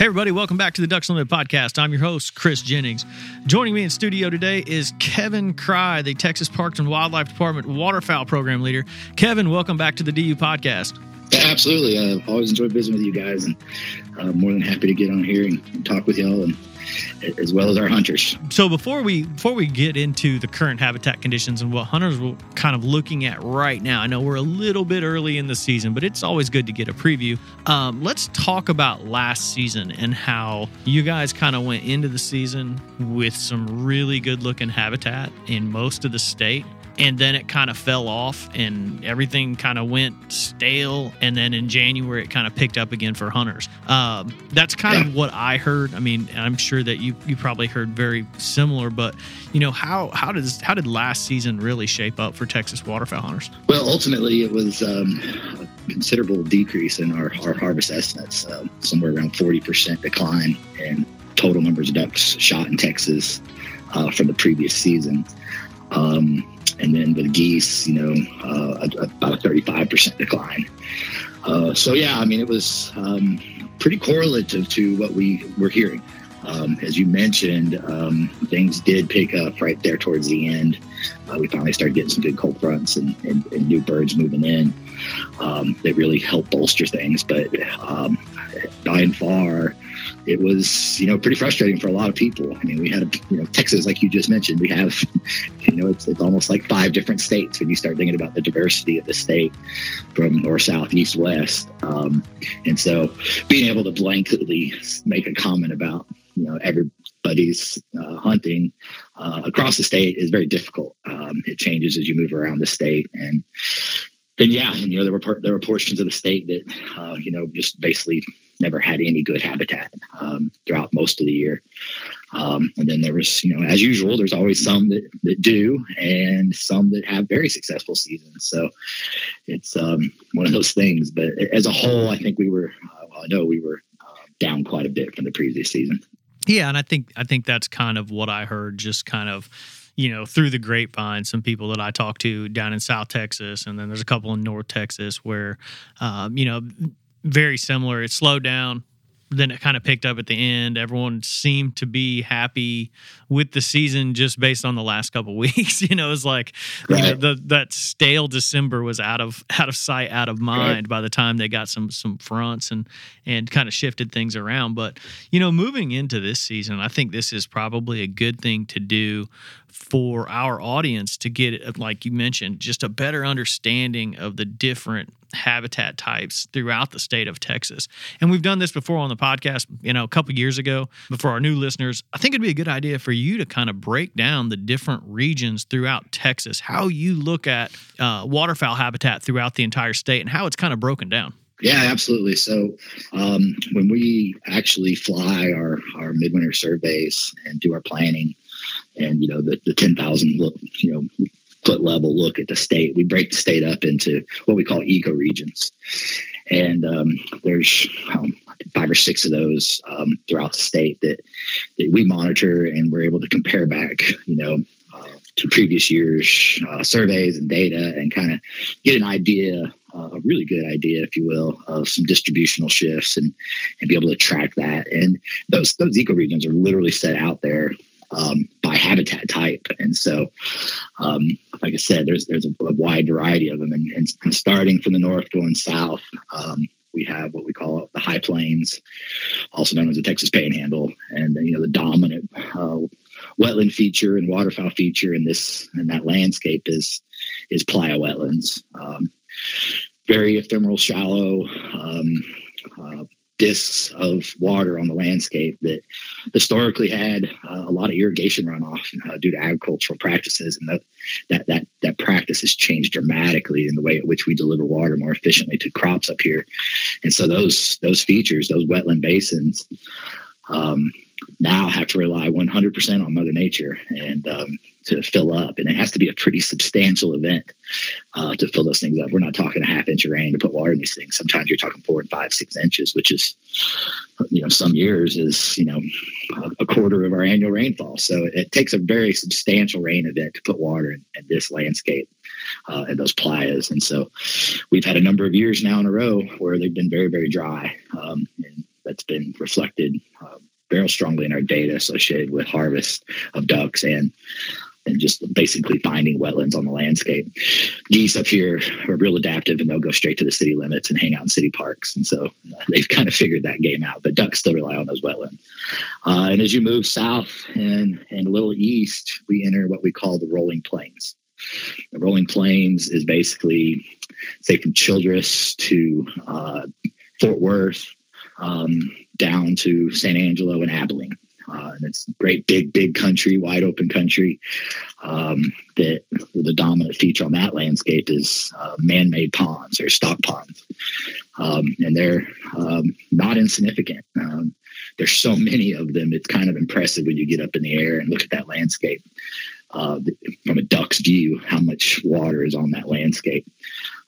Hey, everybody, welcome back to the Ducks Unlimited podcast. I'm your host, Chris Jennings. Joining me in studio today is Kevin Kraai, the Texas Parks and Wildlife Department Waterfowl Program Leader. Kevin, welcome back to the DU podcast. Yeah, absolutely. I've always enjoyed visiting with you guys and uh, more than happy to get on here and, and talk with y'all and as well as our hunters. So before we before we get into the current habitat conditions and what hunters are kind of looking at right now, I know we're a little bit early in the season, but it's always good to get a preview. Um, let's talk about last season and how you guys kind of went into the season with some really good looking habitat in most of the state and then it kind of fell off and everything kind of went stale. And then in january it kind of picked up again for hunters. Um, that's kind of what i heard. I mean i'm sure that you you probably heard very similar but you know how how does how did last season really shape up for texas waterfowl hunters? Well ultimately it was um, a considerable decrease in our, our harvest estimates um, somewhere around 40% decline in total numbers of ducks shot in texas uh, from the previous season. Um, and then with geese, you know, uh, about a 35% decline. Uh, so yeah, I mean, it was um, pretty correlative to what we were hearing. Um, as you mentioned, um, things did pick up right there towards the end. Uh, we finally started getting some good cold fronts and, and, and new birds moving in. Um, they really helped bolster things, but um, by and far, it was you know pretty frustrating for a lot of people. I mean, we had you know Texas, like you just mentioned, we have you know it's, it's almost like five different states when you start thinking about the diversity of the state from north, south, east, west, um, and so being able to blanketly make a comment about you know everybody's uh, hunting uh, across the state is very difficult. Um, it changes as you move around the state and. Then yeah, and, you know there were there were portions of the state that uh, you know just basically never had any good habitat um, throughout most of the year. Um, and then there was, you know, as usual, there's always some that, that do and some that have very successful seasons. So it's um, one of those things. But as a whole, I think we were, uh, well, I know we were uh, down quite a bit from the previous season. Yeah, and I think I think that's kind of what I heard. Just kind of you know, through the grapevine, some people that I talked to down in South Texas, and then there's a couple in North Texas where, um, you know, very similar. It slowed down, then it kind of picked up at the end. Everyone seemed to be happy with the season just based on the last couple weeks. you know, it's like right. you know, the, that stale December was out of out of sight, out of mind right. by the time they got some some fronts and and kind of shifted things around. But you know, moving into this season, I think this is probably a good thing to do for our audience to get, like you mentioned, just a better understanding of the different habitat types throughout the state of Texas. And we've done this before on the podcast, you know, a couple years ago. But for our new listeners, I think it'd be a good idea for you to kind of break down the different regions throughout Texas, how you look at uh, waterfowl habitat throughout the entire state and how it's kind of broken down. Yeah, absolutely. So um, when we actually fly our, our midwinter surveys and do our planning, and you know the, the 10,000 look, you know, foot level look at the state. We break the state up into what we call eco regions, and um, there's um, five or six of those um, throughout the state that, that we monitor, and we're able to compare back, you know, uh, to previous years' uh, surveys and data, and kind of get an idea uh, a really good idea, if you will, of some distributional shifts and and be able to track that. And those those ecoregions are literally set out there habitat type. And so, um, like I said, there's there's a, a wide variety of them. And, and, starting from the north, going south, um, we have what we call the high plains, also known as the Texas Panhandle, and you know the dominant uh, wetland feature and waterfowl feature in this in that landscape is is playa wetlands. Um, very ephemeral, shallow. Um, uh, discs of water on the landscape that historically had uh, a lot of irrigation runoff uh, due to agricultural practices, and that, that that that practice has changed dramatically in the way at which we deliver water more efficiently to crops up here. And so those those features, those wetland basins, um, now have to rely 100% on Mother Nature and um, to fill up. And it has to be a pretty substantial event uh, to fill those things up. We're not talking a half inch of rain to put water in these things. Sometimes you're talking four and five, six inches, which is, you know, some years is, you know, a quarter of our annual rainfall. So it takes a very substantial rain event to put water in, in this landscape. Uh, and those playas. And so we've had a number of years now in a row where they've been very, very dry. Um, and that's been reflected um, very strongly in our data associated with harvest of ducks and and just basically finding wetlands on the landscape. Geese up here are real adaptive and they'll go straight to the city limits and hang out in city parks. And so uh, they've kind of figured that game out, but ducks still rely on those wetlands. Uh, and as you move south and, and a little east, we enter what we call the rolling plains. The rolling plains is basically, say, from Childress to uh, Fort Worth, um, down to San Angelo and Abilene. Uh, and it's great, big, big country, wide open country. Um, that the dominant feature on that landscape is uh, man-made ponds or stock ponds, um, and they're um, not insignificant. Um, there's so many of them; it's kind of impressive when you get up in the air and look at that landscape uh, from a duck's view. How much water is on that landscape?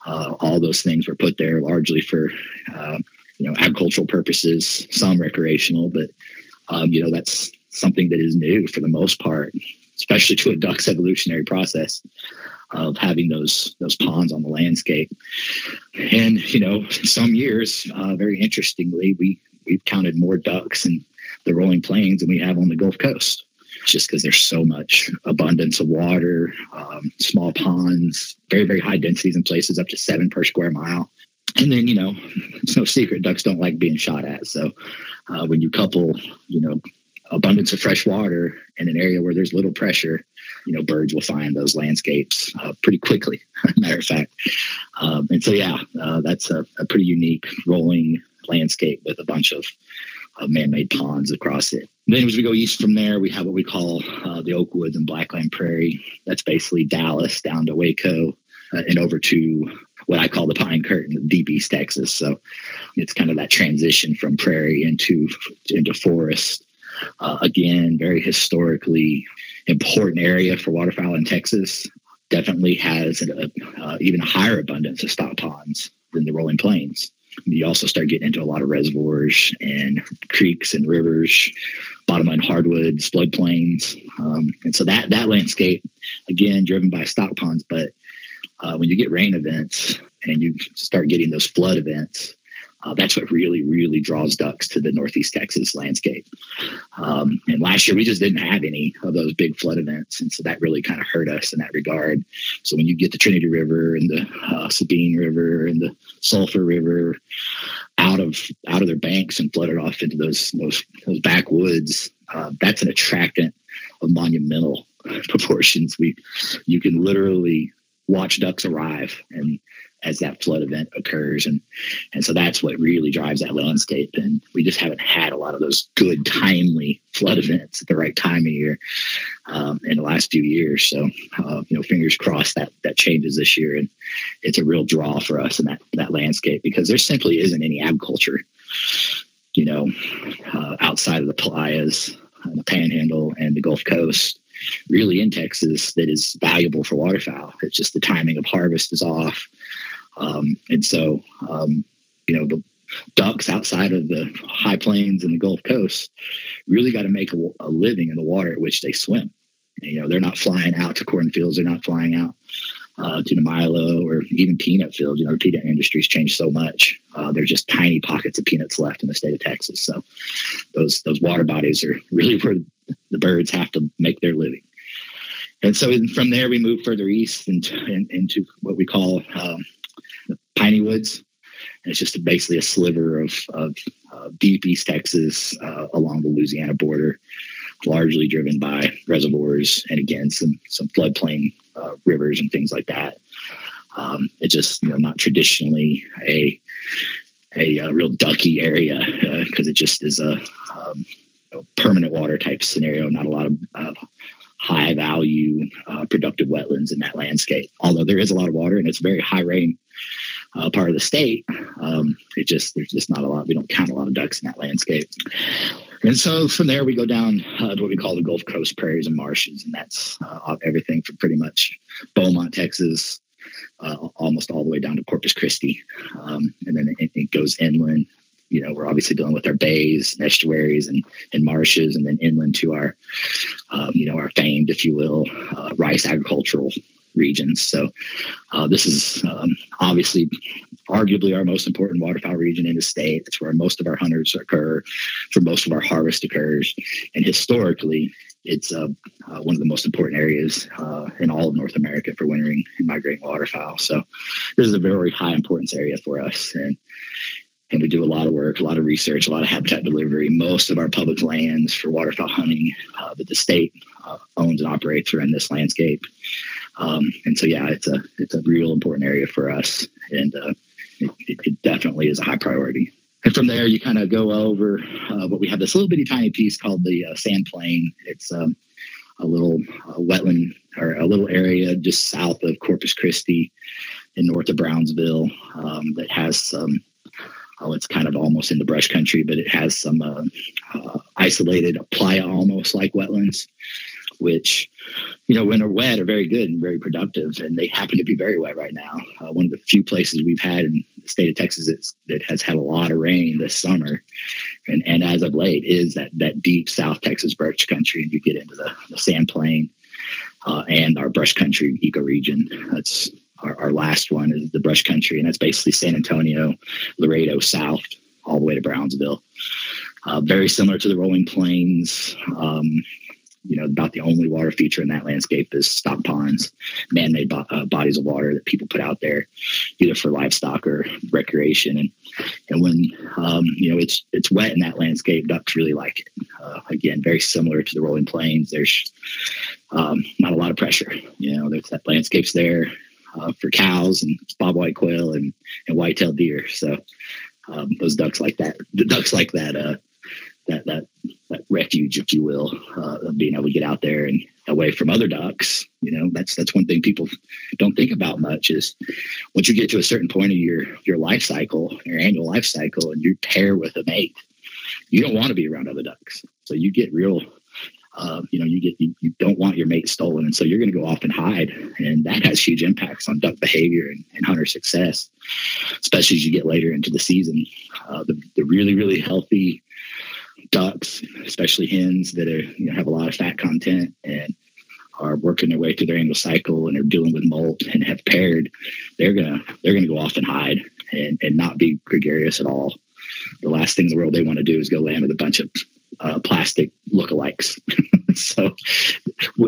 Uh, all those things were put there largely for uh, you know agricultural purposes, some recreational, but um, you know that's something that is new for the most part, especially to a duck's evolutionary process of having those those ponds on the landscape. And you know, some years, uh, very interestingly, we we've counted more ducks in the rolling plains than we have on the Gulf Coast. Just because there's so much abundance of water, um, small ponds, very very high densities in places up to seven per square mile and then you know it's no secret ducks don't like being shot at. So uh, when you couple you know abundance of fresh water in an area where there's little pressure you know birds will find those landscapes uh, pretty quickly matter of fact. Um, and so yeah uh, that's a, a, pretty unique rolling landscape with a bunch of, man-made ponds across it. Then as we go east from there we have what we call uh, the oakwoods and blackland prairie. That's basically dallas down to waco uh, and over to what I call the pine curtain, deep East Texas. So it's kind of that transition from prairie into into forest. Uh, again, very historically important area for waterfowl in Texas. Definitely has a, uh, even a higher abundance of stock ponds than the rolling plains. You also start getting into a lot of reservoirs and creeks and rivers, bottomland hardwoods, floodplains, um, and so that that landscape, again, driven by stock ponds, but uh, when you get rain events and you start getting those flood events, uh, that's what really, really draws ducks to the Northeast Texas landscape. Um, and last year we just didn't have any of those big flood events, and so that really kind of hurt us in that regard. So when you get the Trinity River and the uh, Sabine River and the Sulphur River out of out of their banks and flooded off into those those those backwoods, uh, that's an attractant of monumental proportions. We you can literally watch ducks arrive and as that flood event occurs. And and so that's what really drives that landscape. And we just haven't had a lot of those good timely flood events at the right time of year um, in the last few years. So uh, you know fingers crossed that that changes this year. And it's a real draw for us in that that landscape because there simply isn't any agriculture you know uh, outside of the playas the panhandle and the gulf coast really in Texas that is valuable for waterfowl. It's just the timing of harvest is off. Um, and so, um, you know, the ducks outside of the high plains and the Gulf Coast really got to make a, a, living in the water at which they swim. And, you know, they're not flying out to cornfields. They're not flying out uh, to the Milo or even peanut fields. You know, the peanut industry's changed so much. Uh, there's just tiny pockets of peanuts left in the state of Texas. So those those water bodies are really where the birds have to make their living. And so from there, we move further east into, in, into what we call um, piney woods. And it's just basically a sliver of, of uh, deep East Texas uh, along the Louisiana border, largely driven by reservoirs and again some some floodplain rivers and things like that. Um, it's just you know not traditionally a a, a real ducky area because uh, it just is a um, permanent water type scenario. Not a lot of high value uh, productive wetlands in that landscape. Although there is a lot of water and it's very high rain uh, part of the state, um, it just there's just not a lot. We don't count a lot of ducks in that landscape. And so from there we go down uh, to what we call the Gulf Coast prairies and marshes, and that's uh, everything from pretty much Beaumont, Texas, uh, almost all the way down to Corpus Christi, um, and then it, it goes inland you know, we're obviously dealing with our bays, and estuaries, and, and marshes, and then inland to our, um, you know, our famed, if you will, uh, rice agricultural regions. So uh, this is um, obviously arguably our most important waterfowl region in the state. It's where most of our hunters occur, for most of our harvest occurs, and historically, it's uh, uh, one of the most important areas uh, in all of North America for wintering and migrating waterfowl. So this is a very high importance area for us, and and we do a lot of work, a lot of research, a lot of habitat delivery. Most of our public lands for waterfowl hunting uh, that the state uh, owns and operates are in this landscape. Um, and so, yeah, it's a it's a real important area for us, and uh, it, it, definitely is a high priority. And from there, you kind of go over uh, what we have this little bitty tiny piece called the uh, sand plain. It's um, a little uh, wetland or a little area just south of Corpus Christi and north of Brownsville um, that has some oh, it's kind of almost in the brush country, but it has some uh, uh, isolated playa almost like wetlands, which, you know, when they're wet are very good and very productive. And they happen to be very wet right now. Uh, one of the few places we've had in the state of Texas that has had a lot of rain this summer. And, and as of late is that, that deep South Texas brush country. And you get into the, the sand plain uh, and our brush country ecoregion. That's our, our, last one is the brush country, and that's basically San Antonio, Laredo South, all the way to Brownsville. Uh, very similar to the rolling plains. Um, you know, about the only water feature in that landscape is stock ponds, man-made bo- uh, bodies of water that people put out there, either for livestock or recreation. And and when um, you know it's it's wet in that landscape, ducks really like it. Uh, again, very similar to the rolling plains. There's um, not a lot of pressure. You know, there's that landscape's there uh, for cows and bobwhite quail and, and white-tailed deer. So um, those ducks like that. The ducks like that. That that that refuge, if you will, uh, of being able to get out there and away from other ducks. You know, that's that's one thing people don't think about much is once you get to a certain point of your your life cycle, your annual life cycle, and you pair with a mate, you don't want to be around other ducks. So you get real uh, you know, you get you, you, don't want your mate stolen, and so you're going to go off and hide, and that has huge impacts on duck behavior and, and hunter success, especially as you get later into the season. Uh, the, the really really healthy ducks, especially hens that are you know have a lot of fat content and are working their way through their annual cycle and are dealing with molt and have paired, they're gonna they're gonna go off and hide and, and not be gregarious at all. The last thing in the world they want to do is go land with a bunch of uh, plastic lookalikes. so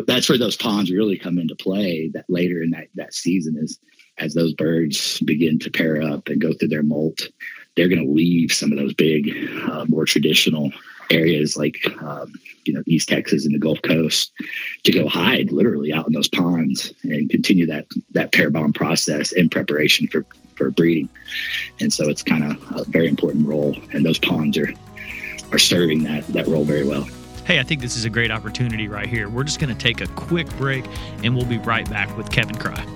that's where those ponds really come into play. That later in that that season is as those birds begin to pair up and go through their molt, they're going to leave some of those big, uh, more traditional areas like um, you know East Texas and the Gulf Coast to go hide literally out in those ponds and continue that that pair bond process in preparation for for breeding. And so it's kind of a very important role, and those ponds are are serving that that role very well. Hey, I think this is a great opportunity right here. We're just going to take a quick break and we'll be right back with Kevin Kraai.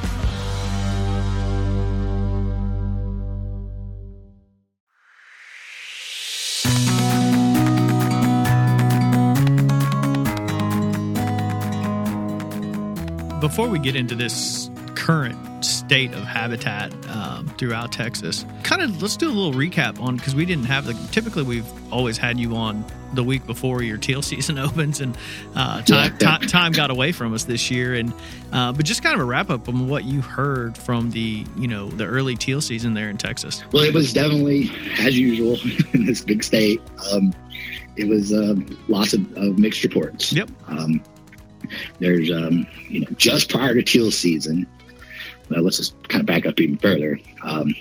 Before we get into this current state of habitat um, throughout Texas, kind of let's do a little recap on because we didn't have the. Typically, we've always had you on the week before your teal season opens, and uh, time, Yeah. time time got away from us this year. And uh, but just kind of a wrap up on what you heard from the you know the early teal season there in Texas. Well, it was definitely, as usual, in this big state. Um, it was um, lots of, of mixed reports. Yep. Um, there's, um, you know, just prior to teal season. Well, let's just kind of back up even further. Um,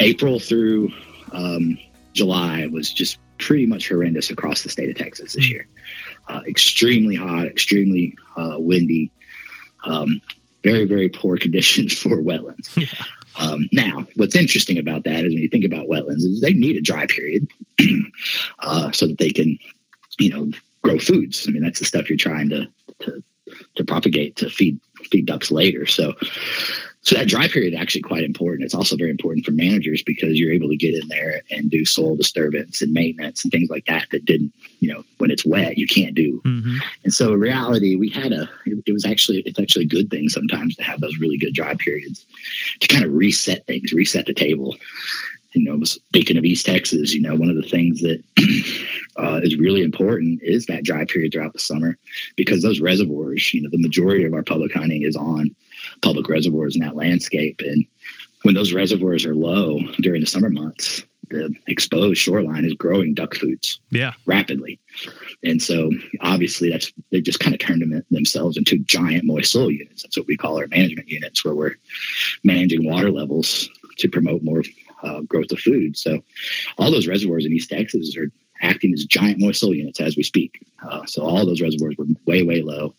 April through um, July was just pretty much horrendous across the state of Texas this year. Uh, extremely hot, extremely uh, windy, um, very, very poor conditions for wetlands. Um, now, what's interesting about that is when you think about wetlands, is they need a dry period uh, so that they can, you know, grow foods. I mean, that's the stuff you're trying to to, to propagate to feed feed ducks later. So, so that dry period is actually quite important. It's also very important for managers because you're able to get in there and do soil disturbance and maintenance and things like that that didn't, you know, when it's wet you can't do. Mm-hmm. And so in reality, we had a, it, it was actually, it's actually a good thing sometimes to have those really good dry periods to kind of reset things, reset the table. You know, speaking of East Texas, you know, one of the things that uh, is really important is that dry period throughout the summer because those reservoirs, you know, the majority of our public hunting is on public reservoirs in that landscape. And when those reservoirs are low during the summer months, the exposed shoreline is growing duck foods Yeah. rapidly. And so obviously that's they just kind of turned them, themselves into giant moist soil units. That's what we call our management units where we're managing water levels to promote more uh, growth of food. So all those reservoirs in East Texas are acting as giant moist soil units as we speak. Uh, so all those reservoirs were way, way low.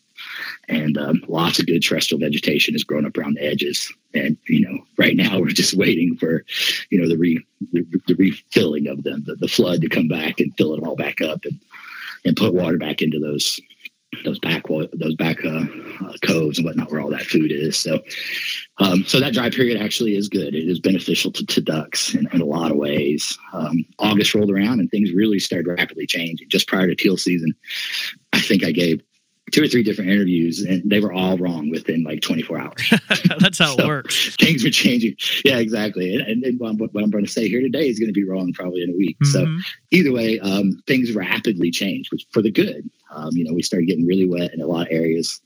And um, lots of good terrestrial vegetation has grown up around the edges. And, you know, right now we're just waiting for, you know, the, re, the, the refilling of them, the, the flood to come back and fill it all back up and, and put water back into those those back those back uh, uh, coves and whatnot where all that food is. So, um, so that dry period actually is good. It is beneficial to, to ducks in, in a lot of ways. Um, August rolled around and things really started rapidly changing. Just prior to teal season, I think I gave two or three different interviews and they were all wrong within like 24 hours. That's how it works. things are changing. Yeah, exactly. And, and, what I'm- going to say here today is going to be wrong probably in a week. So Mhm. either way, um, things rapidly change, which for the good. Um, you know, we started getting really wet in a lot of areas.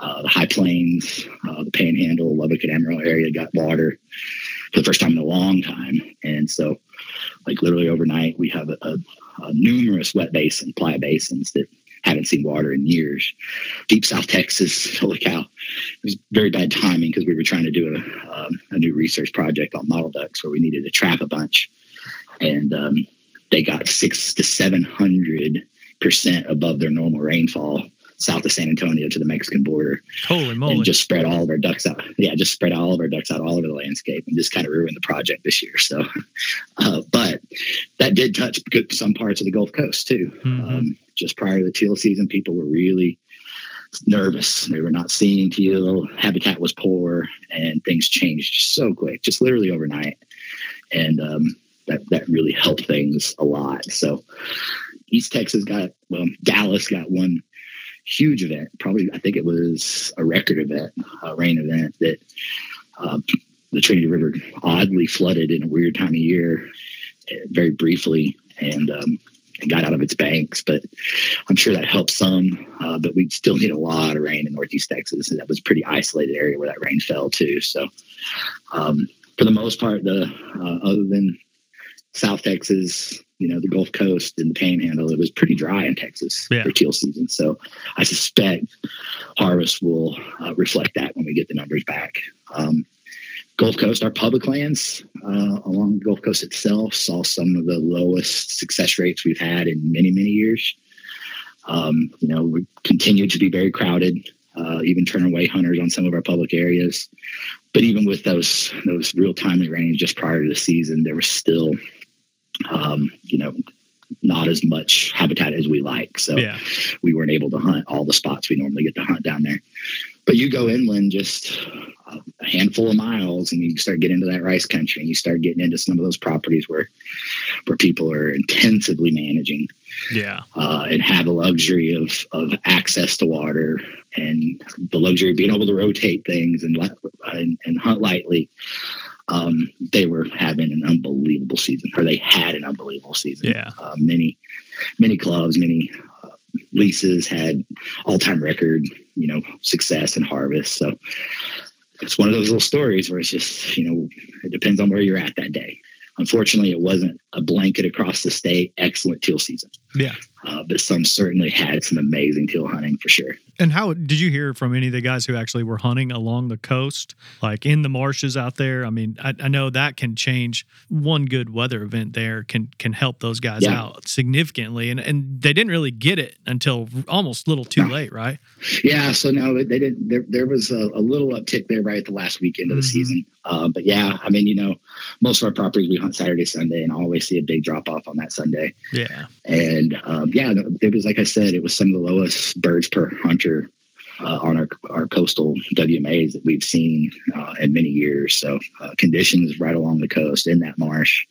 Uh, the High Plains, uh, the Panhandle, Lubbock and Amarillo area got water for the first time in a long time, and so, like literally overnight, we have a, a, a numerous wet basin, playa basins that haven't seen water in years. Deep South Texas, holy cow! It was very bad timing because we were trying to do a, um, a new research project on mottled ducks where we needed to trap a bunch, and um, they got six to seven hundred percent above their normal rainfall south of San Antonio to the Mexican border, Holy moly. and just spread all of our ducks out. Yeah, just spread all of our ducks out all over the landscape, and just kind of ruined the project this year. So, uh, but that did touch some parts of the Gulf Coast too. Mhm. Um, just prior to the teal season, people were really nervous. They were not seeing teal. Habitat was poor, and things changed so quick, just literally overnight. And um, that that really helped things a lot. So East Texas got well, Dallas got one huge event. Probably, I think it was a record event, a rain event that um, the Trinity River oddly flooded in a weird time of year, eh, very briefly, and um, got out of its banks. But I'm sure that helped some. Uh, but we still need a lot of rain in Northeast Texas, and that was a pretty isolated area where that rain fell too. So, um, for the most part, the uh, other than South Texas, you know, the Gulf Coast and the Panhandle, it was pretty dry in Texas Yeah. for teal season. So I suspect harvest will uh, reflect that when we get the numbers back. Um, Gulf Coast, our public lands uh, along the Gulf Coast itself saw some of the lowest success rates we've had in many, many years. Um, you know, we continue to be very crowded, uh, even turn away hunters on some of our public areas. But even with those those real timely rains just prior to the season, there was still um, you know, not as much habitat as we like. So Yeah. we weren't able to hunt all the spots we normally get to hunt down there. But you go inland just a handful of miles and you start getting into that rice country and you start getting into some of those properties where where people are intensively managing Yeah. uh, and have the luxury of of access to water and the luxury of being able to rotate things and and, and hunt lightly. Um, they were having an unbelievable season, or they had an unbelievable season. Yeah. Uh, many, many clubs, many uh, leases had all time record, you know, success and harvest. So it's one of those little stories where it's just, you know, it depends on where you're at that day. Unfortunately, it wasn't a blanket across the state excellent teal season Yeah. Uh, but some certainly had some amazing teal hunting for sure. And how did you hear from any of the guys who actually were hunting along the coast, like in the marshes out there? I mean, I, I know that can change. One good weather event there can can help those guys Yeah. out significantly, and and they didn't really get it until almost a little too late, right? Yeah, so no, they didn't. There, there was a, a little uptick there right at the last weekend of the Mhm. season. Uh, but yeah, I mean, you know, most of our properties we hunt Saturday, Sunday, and I always see a big drop off on that Sunday. Yeah, And um, yeah, it was like I said, it was some of the lowest birds per hunter uh, on our our coastal WMAs that we've seen uh, in many years. So uh, conditions right along the coast in that marsh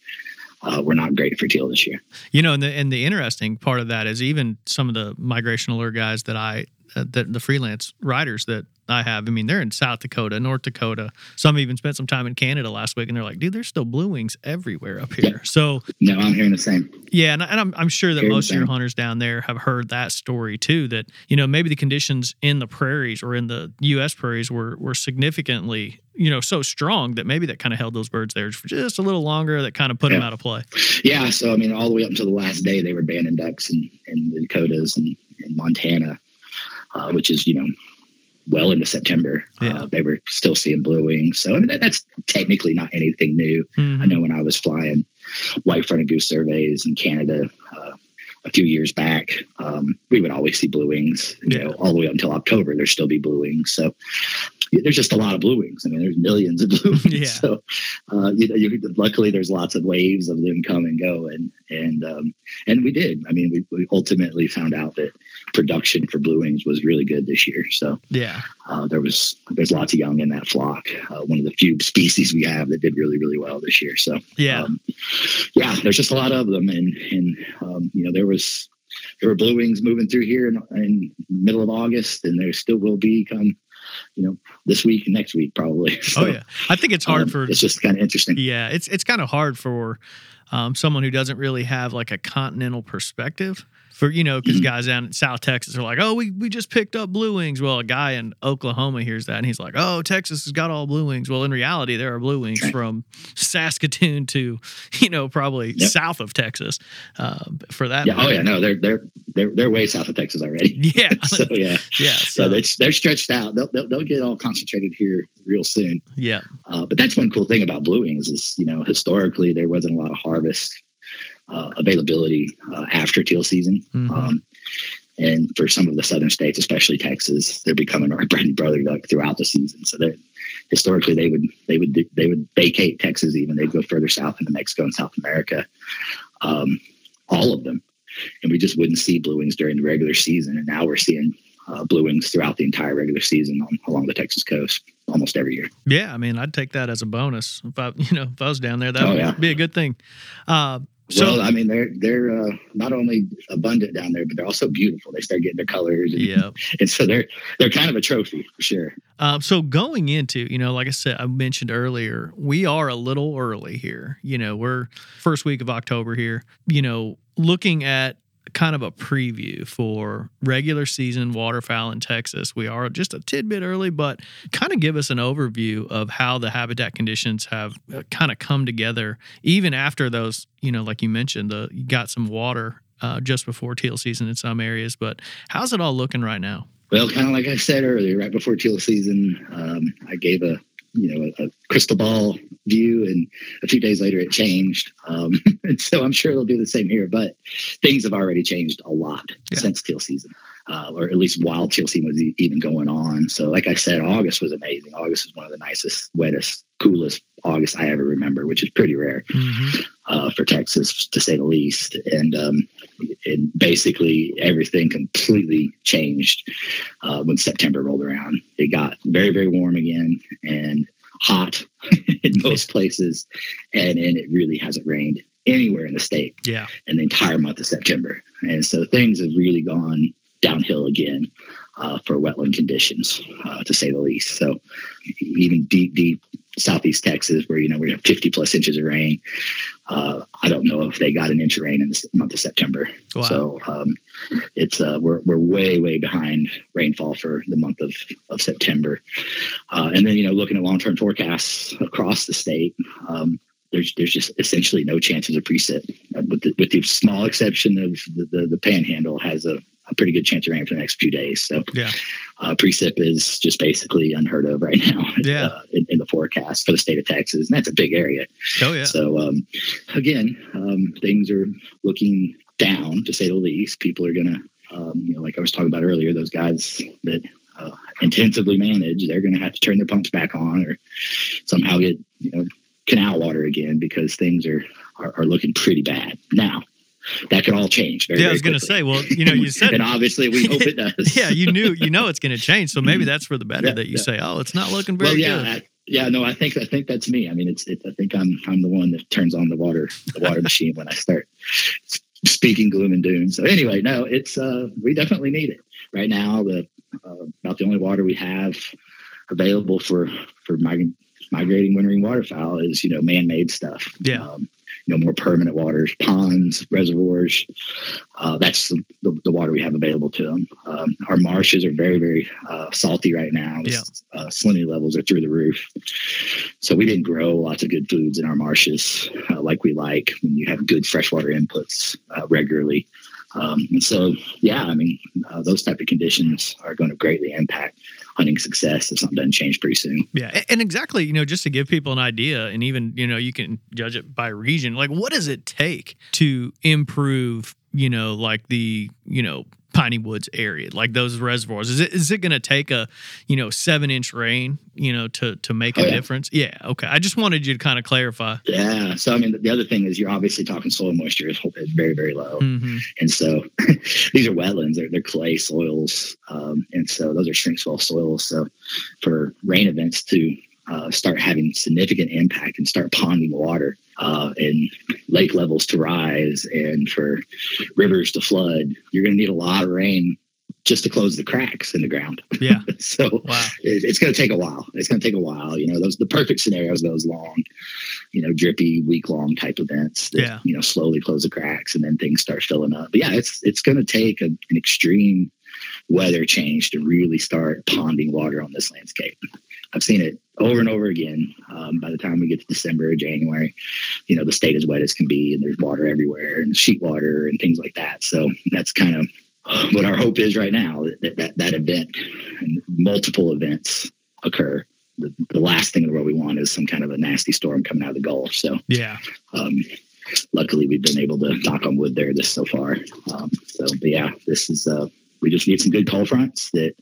uh, were not great for teal this year. you know, and the and the interesting part of that is even some of the migration alert guys that I uh, that the freelance riders that I have. I mean, they're in South Dakota, North Dakota. Some even spent some time in Canada last week, and they're like, "Dude, there's still blue wings everywhere up here." Yeah. So No, I'm hearing the same. Yeah, and, and I'm, I'm sure that Hear the most of your hunters down there have heard that story too. That you know maybe the conditions in the prairies or in the U.S. prairies were were significantly you know so strong that maybe that kind of held those birds there for just a little longer. That kind of put them out of play. Yeah, so I mean, all the way up until the last day, they were banding ducks in, in the Dakotas and in Montana, uh, which is you know well into September. Yeah. Uh, they were still seeing blue wings, so I mean that, that's technically not anything new. I Mhm. know when I was flying white fronted goose surveys in Canada a few years back, um, we would always see blue wings. You Yeah. know, all the way up until October, there'd still be blue wings. So there's just a lot of blue wings. I mean, there's millions of blue wings. Yeah. So uh, you know, you, luckily there's lots of waves of them come and go, and and um, and we did. I mean, we, we ultimately found out that production for blue wings was really good this year. So Yeah, uh, there was there's lots of young in that flock. Uh, one of the few species we have that did really really well this year. So yeah, um, yeah, there's just a lot of them, and and um, you know there was there were blue wings moving through here in, in middle of August, and there still will be come you know this week and next week probably. oh yeah. I think it's hard um, for it's just kind of interesting. yeah, it's it's kind of hard for um, someone who doesn't really have like a continental perspective. For you know, because Mhm. guys down in South Texas are like, "Oh, we, we just picked up blue wings." Well, a guy in Oklahoma hears that and he's like, "Oh, Texas has got all blue wings." Well, in reality, there are blue wings from Saskatoon to you know probably Yep. south of Texas. Uh, for that, Yeah, oh yeah, no, they're they're they're they're way south of Texas already. yeah, so yeah, yeah, so so, they're they're stretched out. They'll, they'll they'll get all concentrated here real soon. yeah, Uh, but that's one cool thing about blue wings is you know historically there wasn't a lot of harvest uh, availability uh, after teal season. Mhm. Um, and for some of the southern states, especially Texas, they're becoming our bread and butter duck throughout the season. So that historically they would they would they would vacate Texas even they'd go further south into Mexico and South America, um, all of them, and we just wouldn't see blue wings during the regular season. And now we're seeing uh, blue wings throughout the entire regular season on, along the Texas coast almost every year. yeah. I mean, I'd take that as a bonus if I you know if I was down there. That Oh, would yeah. be a good thing. Uh, so well, I mean, they're they're uh, not only abundant down there, but they're also beautiful. They start getting their colors, and, yeah. and so they're they're kind of a trophy for sure. Um, so going into, you know, like I said, I mentioned earlier, we are a little early here. You know, we're first week of October here. You know, looking at kind of a preview for regular season waterfowl in Texas. We are just a tidbit early, but kind of give us an overview of how the habitat conditions have uh, kind of come together, even after those, you know, like you mentioned, the you got some water uh, just before teal season in some areas. But how's it all looking right now? Well, kind of like I said earlier, right before teal season, um, I gave a you know a, a crystal ball view, and a few days later it changed. Um, and so I'm sure they'll do the same here, but things have already changed a lot Yeah. since teal season. uh, or at least while teal season was e- even going on. So, like I said, August was amazing. August was one of the nicest, wettest, coolest August I ever remember, which is pretty rare Mm-hmm. uh, for Texas, to say the least. And um, and basically everything completely changed uh, when September rolled around. It got very, very warm again and hot in most places, and and it really hasn't rained anywhere in the state Yeah. in the entire month of September. And so things have really gone downhill again uh, for wetland conditions, uh, to say the least. So even deep, deep southeast Texas, where you know we have 50 plus inches of rain, uh, I don't know if they got an inch of rain in the month of September. Wow. So um, it's uh, we're we're way way behind rainfall for the month of of September. Uh, and then you know looking at long term forecasts across the state. Um, there's, there's just essentially no chances of precip, uh, with the, with the small exception of the, the, the panhandle has a, a pretty good chance of rain for the next few days. So Yeah. uh, precip is just basically unheard of right now Yeah. uh, in, in the forecast for the state of Texas. And that's a big area. Oh yeah. So um, again, um, things are looking down to say the least. People are gonna, um, you know, like I was talking about earlier, those guys that uh, intensively manage, they're gonna have to turn their pumps back on or somehow get you know canal water again because things are are, are looking pretty bad now. That could all change. Very, Yeah, I was going to say, well, you know, you said and obviously we hope it does. yeah, you knew you know it's going to change, so maybe that's for the better Yeah, that you yeah. say, oh, it's not looking very well, yeah, good. I, yeah, no, I think I think that's me. I mean, it's it, I think I'm I'm the one that turns on the water the water machine when I start speaking gloom and doom. So anyway, no, it's uh we definitely need it right now. The uh, about the only water we have available for for mig- migrating wintering waterfowl is you know man made stuff. Yeah. Um, you know more permanent waters, ponds, reservoirs. Uh, that's the, the, the water we have available to them. Um, our marshes are very very uh, salty right now. Yeah. Uh, salinity levels are through the roof. So we didn't grow lots of good foods in our marshes uh, like we like when you have good freshwater inputs uh, regularly. Um, and so, yeah, I mean, uh, those type of conditions are going to greatly impact hunting success if something doesn't change pretty soon. Yeah, and exactly, you know, just to give people an idea, and even you know, you can judge it by region. Like, what does it take to improve, you know, like the you know Piney Woods area, like those reservoirs? Is it is it going to take a you know seven inch rain, you know, to to make a Oh, yeah. difference? Yeah, okay. I just wanted you to kind of clarify. Yeah. So, I mean, the other thing is you're obviously talking soil moisture is very, very low. hmm And so these are wetlands, they're, they're clay soils. Um, and so those are shrink swell soils. So for rain events to uh, start having significant impact and start ponding water uh, and lake levels to rise and for rivers to flood, you're going to need a lot of rain just to close the cracks in the ground. Yeah. so Wow. it, it's going to take a while. It's going to take a while. You know, those the perfect scenarios, those long, you know, drippy, week long type events that Yeah. you know slowly close the cracks and then things start filling up. But yeah, it's it's going to take a, an extreme weather change to really start ponding water on this landscape. I've seen it over and over again. Um, by the time we get to December or January, you know, the state is wet as can be, and there's water everywhere, and sheet water and things like that. So that's kind of what our hope is right now that that, that event and multiple events occur. The, the last thing in the world we want is some kind of a nasty storm coming out of the Gulf. So, Yeah. um, luckily, we've been able to knock on wood there this so far. Um, so, but yeah, this is uh, we just need some good cold fronts that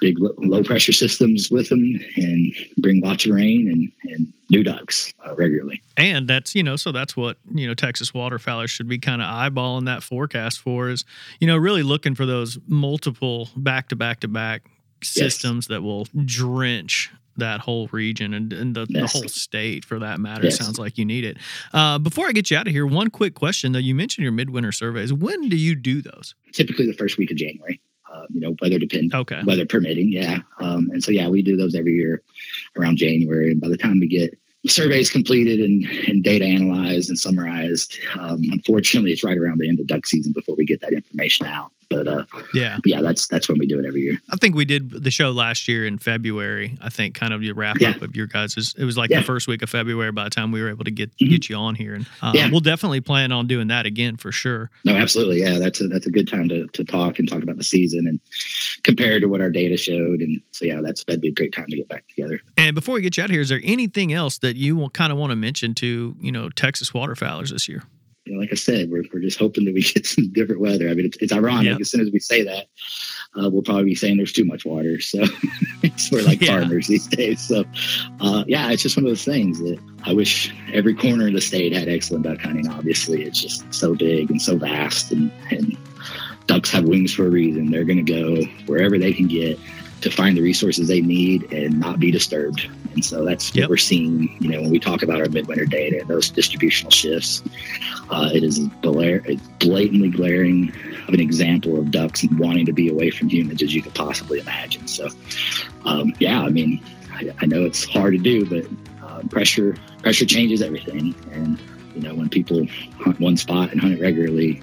big low pressure systems with them and bring lots of rain and, and new ducks uh, regularly. And that's, you know, so that's what, you know, Texas waterfowlers should be kind of eyeballing that forecast for is, you know, really looking for those multiple back to back to back systems that will drench that whole region and, and the, the whole state for that matter. Yes. Sounds like you need it. Uh, before I get you out of here, one quick question though. You mentioned your midwinter surveys. When do you do those? Typically, the first week of January. Uh, you know, weather depend Okay. weather permitting. Yeah. Um, and so, yeah, we do those every year around January. And by the time we get surveys completed and, and data analyzed and summarized, um, unfortunately, it's right around the end of duck season before we get that information out. But uh, Yeah. yeah, that's that's when we do it every year. I think we did the show last year in February. I think kind of your wrap Yeah. up of your guys' it was like Yeah. the first week of February by the time we were able to get Mhm. get you on here. And uh, Yeah. we'll definitely plan on doing that again for sure. No, absolutely. Yeah, that's a that's a good time to, to talk and talk about the season and compare to what our data showed. And so, yeah, that's that'd be a great time to get back together. And before we get you out of here, is there anything else that you kind of want to mention to you know Texas waterfowlers this year? You know, like I said, we're, we're just hoping that we get some different weather. I mean, it's, it's ironic. Yep. As soon as we say that, uh, we'll probably be saying there's too much water. So we're like Yeah. farmers these days. So, uh, yeah, it's just one of those things that I wish every corner of the state had excellent duck hunting. Obviously, it's just so big and so vast, and, and ducks have wings for a reason. They're going to go wherever they can get to find the resources they need and not be disturbed. And so that's Yep. what we're seeing, you know, when we talk about our midwinter data and those distributional shifts. Uh, it is bla- blatantly glaring of an example of ducks wanting to be away from humans as you could possibly imagine. So, um, yeah, I mean, I, I know it's hard to do, but uh, pressure pressure changes everything. And you know, when people hunt one spot and hunt it regularly,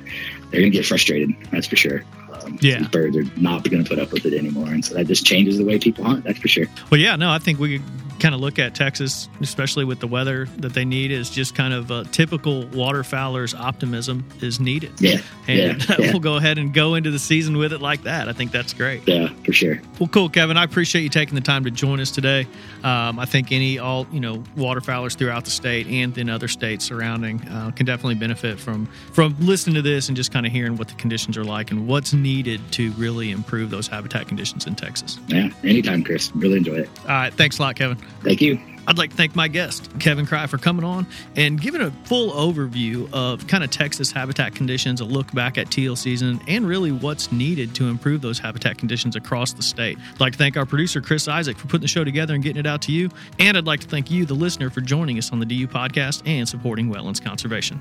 they're going to get frustrated. That's for sure. Um, Yeah. these birds are not going to put up with it anymore, and so that just changes the way people hunt. That's for sure. Well, yeah, no, I think we could kind of look at Texas, especially with the weather that they need, is just kind of a typical waterfowler's optimism is needed. Yeah, And yeah, yeah. we'll go ahead and go into the season with it like that. I think that's great. Yeah, for sure. Well, cool, Kevin. I appreciate you taking the time to join us today. Um, I think any all you know waterfowlers throughout the state and in other states surrounding uh, can definitely benefit from from listening to this and just kind of hearing what the conditions are like and what's needed to really improve those habitat conditions in Texas. Yeah, anytime, Chris. Really enjoy it. All right, thanks a lot, Kevin. Thank you. I'd like to thank my guest, Kevin Kraai, for coming on and giving a full overview of kind of Texas habitat conditions, a look back at teal season, and really what's needed to improve those habitat conditions across the state. I'd like to thank our producer, Chris Isaac, for putting the show together and getting it out to you. And I'd like to thank you, the listener, for joining us on the DU podcast and supporting wetlands conservation.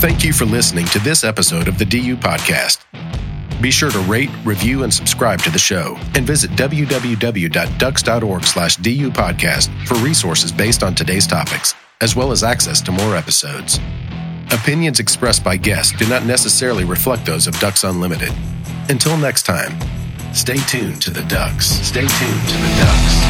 Thank you for listening to this episode of the DU Podcast. Be sure to rate, review, and subscribe to the show, and visit www.ducks.org slash DU podcast for resources based on today's topics, as well as access to more episodes. Opinions expressed by guests do not necessarily reflect those of Ducks Unlimited. Until next time, stay tuned to the Ducks. Stay tuned to the Ducks.